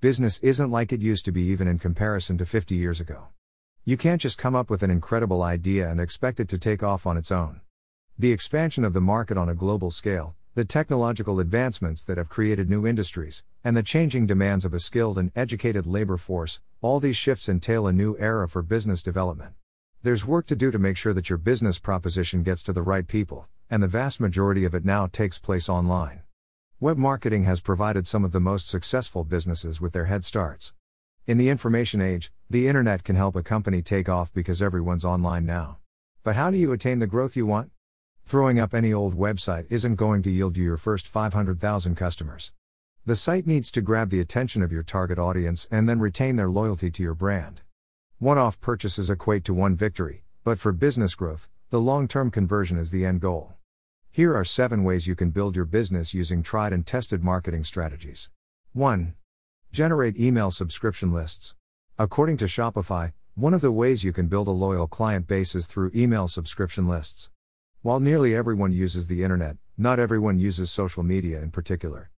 Business isn't like it used to be, even in comparison to 50 years ago. You can't just come up with an incredible idea and expect it to take off on its own. The expansion of the market on a global scale, the technological advancements that have created new industries, and the changing demands of a skilled and educated labor force, all these shifts entail a new era for business development. There's work to do to make sure that your business proposition gets to the right people, and the vast majority of it now takes place online. Web marketing has provided some of the most successful businesses with their head starts. In the information age, the internet can help a company take off because everyone's online now. But how do you attain the growth you want? Throwing up any old website isn't going to yield you your first 500,000 customers. The site needs to grab the attention of your target audience and then retain their loyalty to your brand. One off purchases equate to one victory, but for business growth, the long term conversion is the end goal. Here are 7 ways you can build your business using tried and tested marketing strategies. 1. Generate email subscription lists. According to Shopify, one of the ways you can build a loyal client base is through email subscription lists. While nearly everyone uses the internet, not everyone uses social media in particular.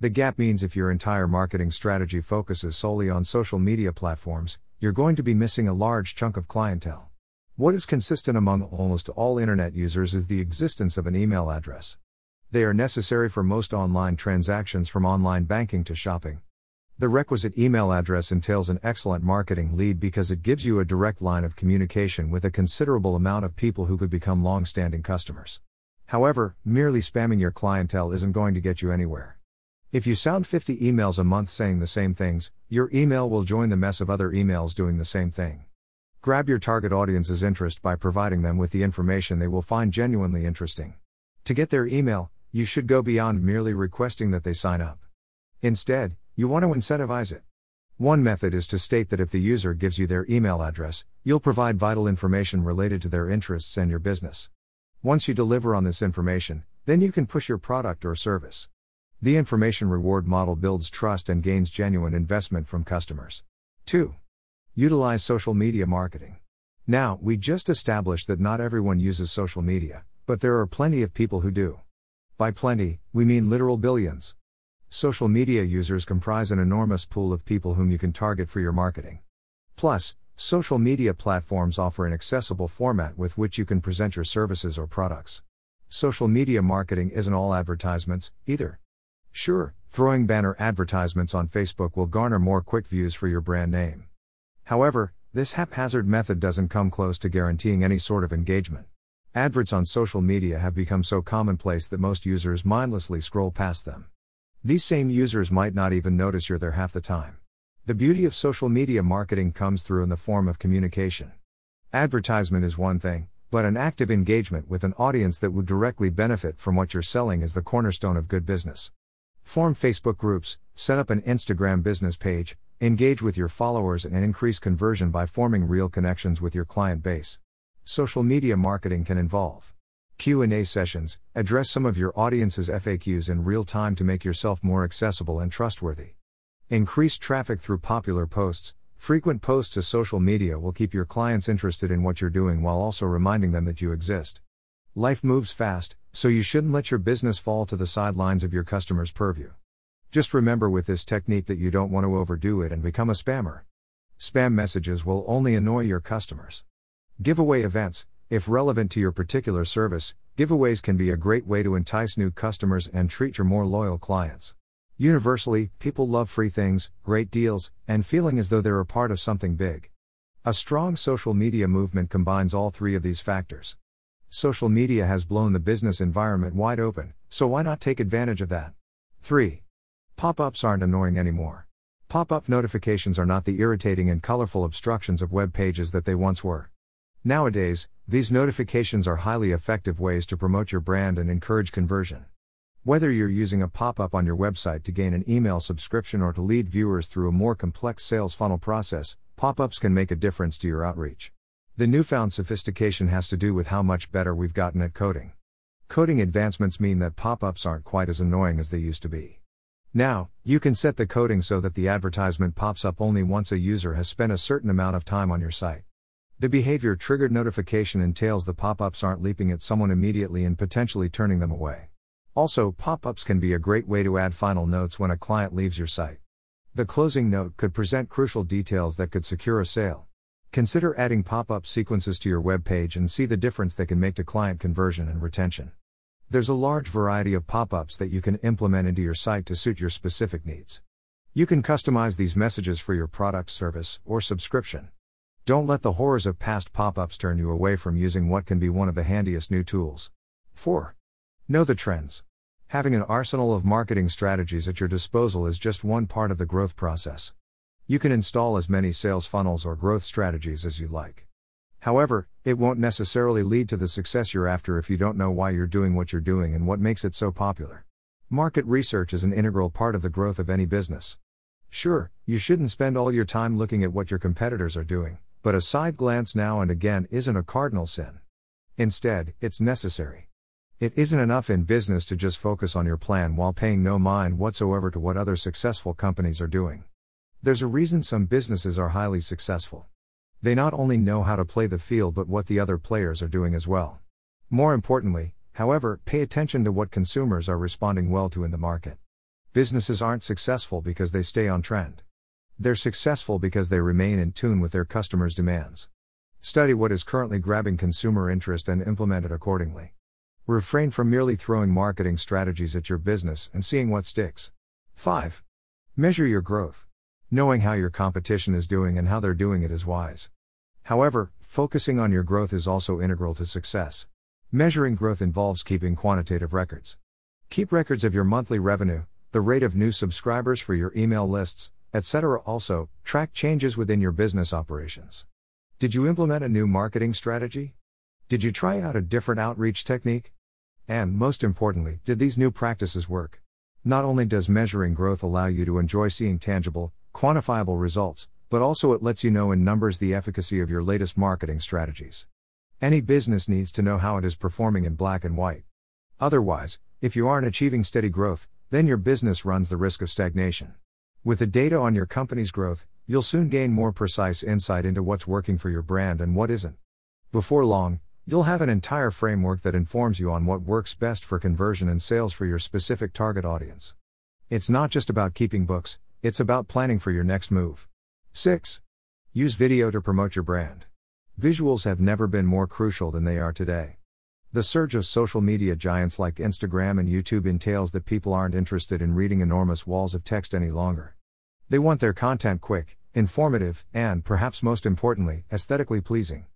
The gap means if your entire marketing strategy focuses solely on social media platforms, you're going to be missing a large chunk of clientele. What is consistent among almost all internet users is the existence of an email address. They are necessary for most online transactions from online banking to shopping. The requisite email address entails an excellent marketing lead because it gives you a direct line of communication with a considerable amount of people who could become long standing customers. However, merely spamming your clientele isn't going to get you anywhere. If you sound 50 emails a month saying the same things, your email will join the mess of other emails doing the same thing. Grab your target audience's interest by providing them with the information they will find genuinely interesting. To get their email, you should go beyond merely requesting that they sign up. Instead, you want to incentivize it. One method is to state that if the user gives you their email address, you'll provide vital information related to their interests and your business. Once you deliver on this information, then you can push your product or service. The information reward model builds trust and gains genuine investment from customers. 2. Utilize social media marketing. Now, we just established that not everyone uses social media, but there are plenty of people who do. By plenty, we mean literal billions. Social media users comprise an enormous pool of people whom you can target for your marketing. Plus, social media platforms offer an accessible format with which you can present your services or products. Social media marketing isn't all advertisements, either. Sure, throwing banner advertisements on Facebook will garner more quick views for your brand name. However, this haphazard method doesn't come close to guaranteeing any sort of engagement. Adverts on social media have become so commonplace that most users mindlessly scroll past them. These same users might not even notice you're there half the time. The beauty of social media marketing comes through in the form of communication. Advertisement is one thing, but an active engagement with an audience that would directly benefit from what you're selling is the cornerstone of good business. Form Facebook groups, set up an Instagram business page, engage with your followers and increase conversion by forming real connections with your client base. Social media marketing can involve Q&A sessions, address some of your audience's FAQs in real time to make yourself more accessible and trustworthy. Increase traffic through popular posts. Frequent posts to social media will keep your clients interested in what you're doing while also reminding them that you exist. Life moves fast, so you shouldn't let your business fall to the sidelines of your customers' purview. Just remember with this technique that you don't want to overdo it and become a spammer. Spam messages will only annoy your customers. Giveaway events, if relevant to your particular service, giveaways can be a great way to entice new customers and treat your more loyal clients. Universally, people love free things, great deals, and feeling as though they're a part of something big. A strong social media movement combines all three of these factors. Social media has blown the business environment wide open, so why not take advantage of that? 3. Pop ups aren't annoying anymore. Pop up notifications are not the irritating and colorful obstructions of web pages that they once were. Nowadays, these notifications are highly effective ways to promote your brand and encourage conversion. Whether you're using a pop up on your website to gain an email subscription or to lead viewers through a more complex sales funnel process, pop ups can make a difference to your outreach. The newfound sophistication has to do with how much better we've gotten at coding. Coding advancements mean that pop ups aren't quite as annoying as they used to be. Now, you can set the coding so that the advertisement pops up only once a user has spent a certain amount of time on your site. The behavior triggered notification entails the pop ups aren't leaping at someone immediately and potentially turning them away. Also, pop ups can be a great way to add final notes when a client leaves your site. The closing note could present crucial details that could secure a sale. Consider adding pop up sequences to your web page and see the difference they can make to client conversion and retention. There's a large variety of pop ups that you can implement into your site to suit your specific needs. You can customize these messages for your product, service, or subscription. Don't let the horrors of past pop ups turn you away from using what can be one of the handiest new tools. 4. Know the trends. Having an arsenal of marketing strategies at your disposal is just one part of the growth process. You can install as many sales funnels or growth strategies as you like. However, it won't necessarily lead to the success you're after if you don't know why you're doing what you're doing and what makes it so popular. Market research is an integral part of the growth of any business. Sure, you shouldn't spend all your time looking at what your competitors are doing, but a side glance now and again isn't a cardinal sin. Instead, it's necessary. It isn't enough in business to just focus on your plan while paying no mind whatsoever to what other successful companies are doing. There's a reason some businesses are highly successful. They not only know how to play the field but what the other players are doing as well. More importantly, however, pay attention to what consumers are responding well to in the market. Businesses aren't successful because they stay on trend. They're successful because they remain in tune with their customers' demands. Study what is currently grabbing consumer interest and implement it accordingly. Refrain from merely throwing marketing strategies at your business and seeing what sticks. 5. Measure your growth. Knowing how your competition is doing and how they're doing it is wise. However, focusing on your growth is also integral to success. Measuring growth involves keeping quantitative records. Keep records of your monthly revenue, the rate of new subscribers for your email lists, etc. Also, track changes within your business operations. Did you implement a new marketing strategy? Did you try out a different outreach technique? And, most importantly, did these new practices work? Not only does measuring growth allow you to enjoy seeing tangible, quantifiable results, but also it lets you know in numbers the efficacy of your latest marketing strategies. Any business needs to know how it is performing in black and white. Otherwise, if you aren't achieving steady growth, then your business runs the risk of stagnation. With the data on your company's growth, you'll soon gain more precise insight into what's working for your brand and what isn't. Before long, you'll have an entire framework that informs you on what works best for conversion and sales for your specific target audience. It's not just about keeping books, it's about planning for your next move. 6. Use video to promote your brand. Visuals have never been more crucial than they are today. The surge of social media giants like Instagram and YouTube entails that people aren't interested in reading enormous walls of text any longer. They want their content quick, informative, and, perhaps most importantly, aesthetically pleasing.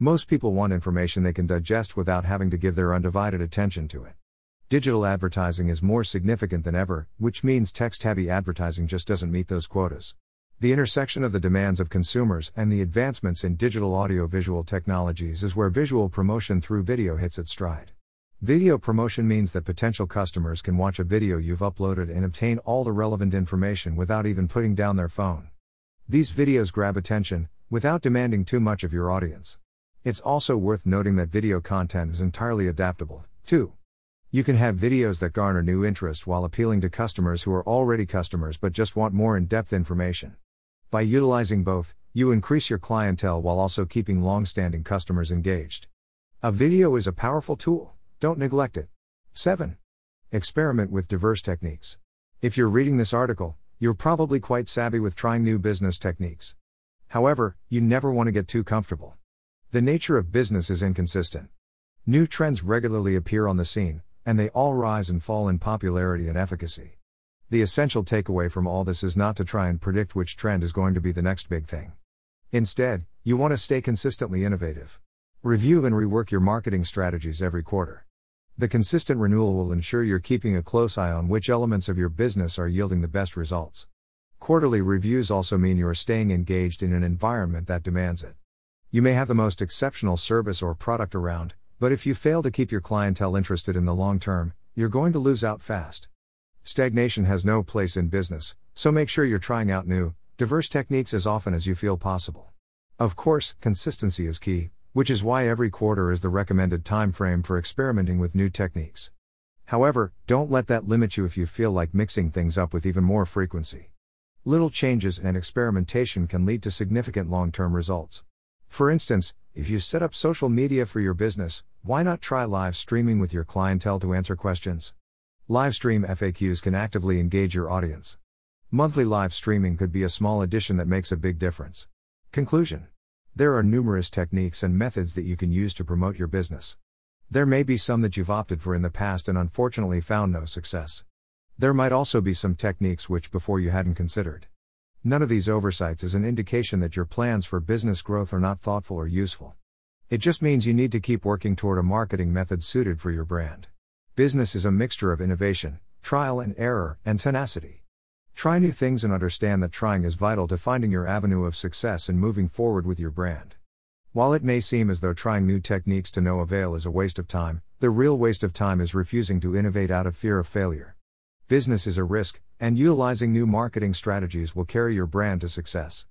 Most people want information they can digest without having to give their undivided attention to it. Digital advertising is more significant than ever, which means text heavy advertising just doesn't meet those quotas. The intersection of the demands of consumers and the advancements in digital audiovisual technologies is where visual promotion through video hits its stride. Video promotion means that potential customers can watch a video you've uploaded and obtain all the relevant information without even putting down their phone. These videos grab attention, without demanding too much of your audience. It's also worth noting that video content is entirely adaptable, too. You can have videos that garner new interest while appealing to customers who are already customers but just want more in depth information. By utilizing both, you increase your clientele while also keeping long standing customers engaged. A video is a powerful tool, don't neglect it. 7. Experiment with diverse techniques. If you're reading this article, you're probably quite savvy with trying new business techniques. However, you never want to get too comfortable. The nature of business is inconsistent. New trends regularly appear on the scene, and they all rise and fall in popularity and efficacy. The essential takeaway from all this is not to try and predict which trend is going to be the next big thing. Instead, you want to stay consistently innovative. Review and rework your marketing strategies every quarter. The consistent renewal will ensure you're keeping a close eye on which elements of your business are yielding the best results. Quarterly reviews also mean you are staying engaged in an environment that demands it. You may have the most exceptional service or product around, but if you fail to keep your clientele interested in the long term, you're going to lose out fast. Stagnation has no place in business, so make sure you're trying out new, diverse techniques as often as you feel possible. Of course, consistency is key, which is why every quarter is the recommended time frame for experimenting with new techniques. However, don't let that limit you if you feel like mixing things up with even more frequency. Little changes and experimentation can lead to significant long term results. For instance, if you set up social media for your business, why not try live streaming with your clientele to answer questions? Livestream FAQs can actively engage your audience. Monthly live streaming could be a small addition that makes a big difference. Conclusion There are numerous techniques and methods that you can use to promote your business. There may be some that you've opted for in the past and unfortunately found no success. There might also be some techniques which before you hadn't considered. None of these oversights is an indication that your plans for business growth are not thoughtful or useful. It just means you need to keep working toward a marketing method suited for your brand. Business is a mixture of innovation, trial and error, and tenacity. Try new things and understand that trying is vital to finding your avenue of success and moving forward with your brand. While it may seem as though trying new techniques to no avail is a waste of time, the real waste of time is refusing to innovate out of fear of failure. Business is a risk, and utilizing new marketing strategies will carry your brand to success.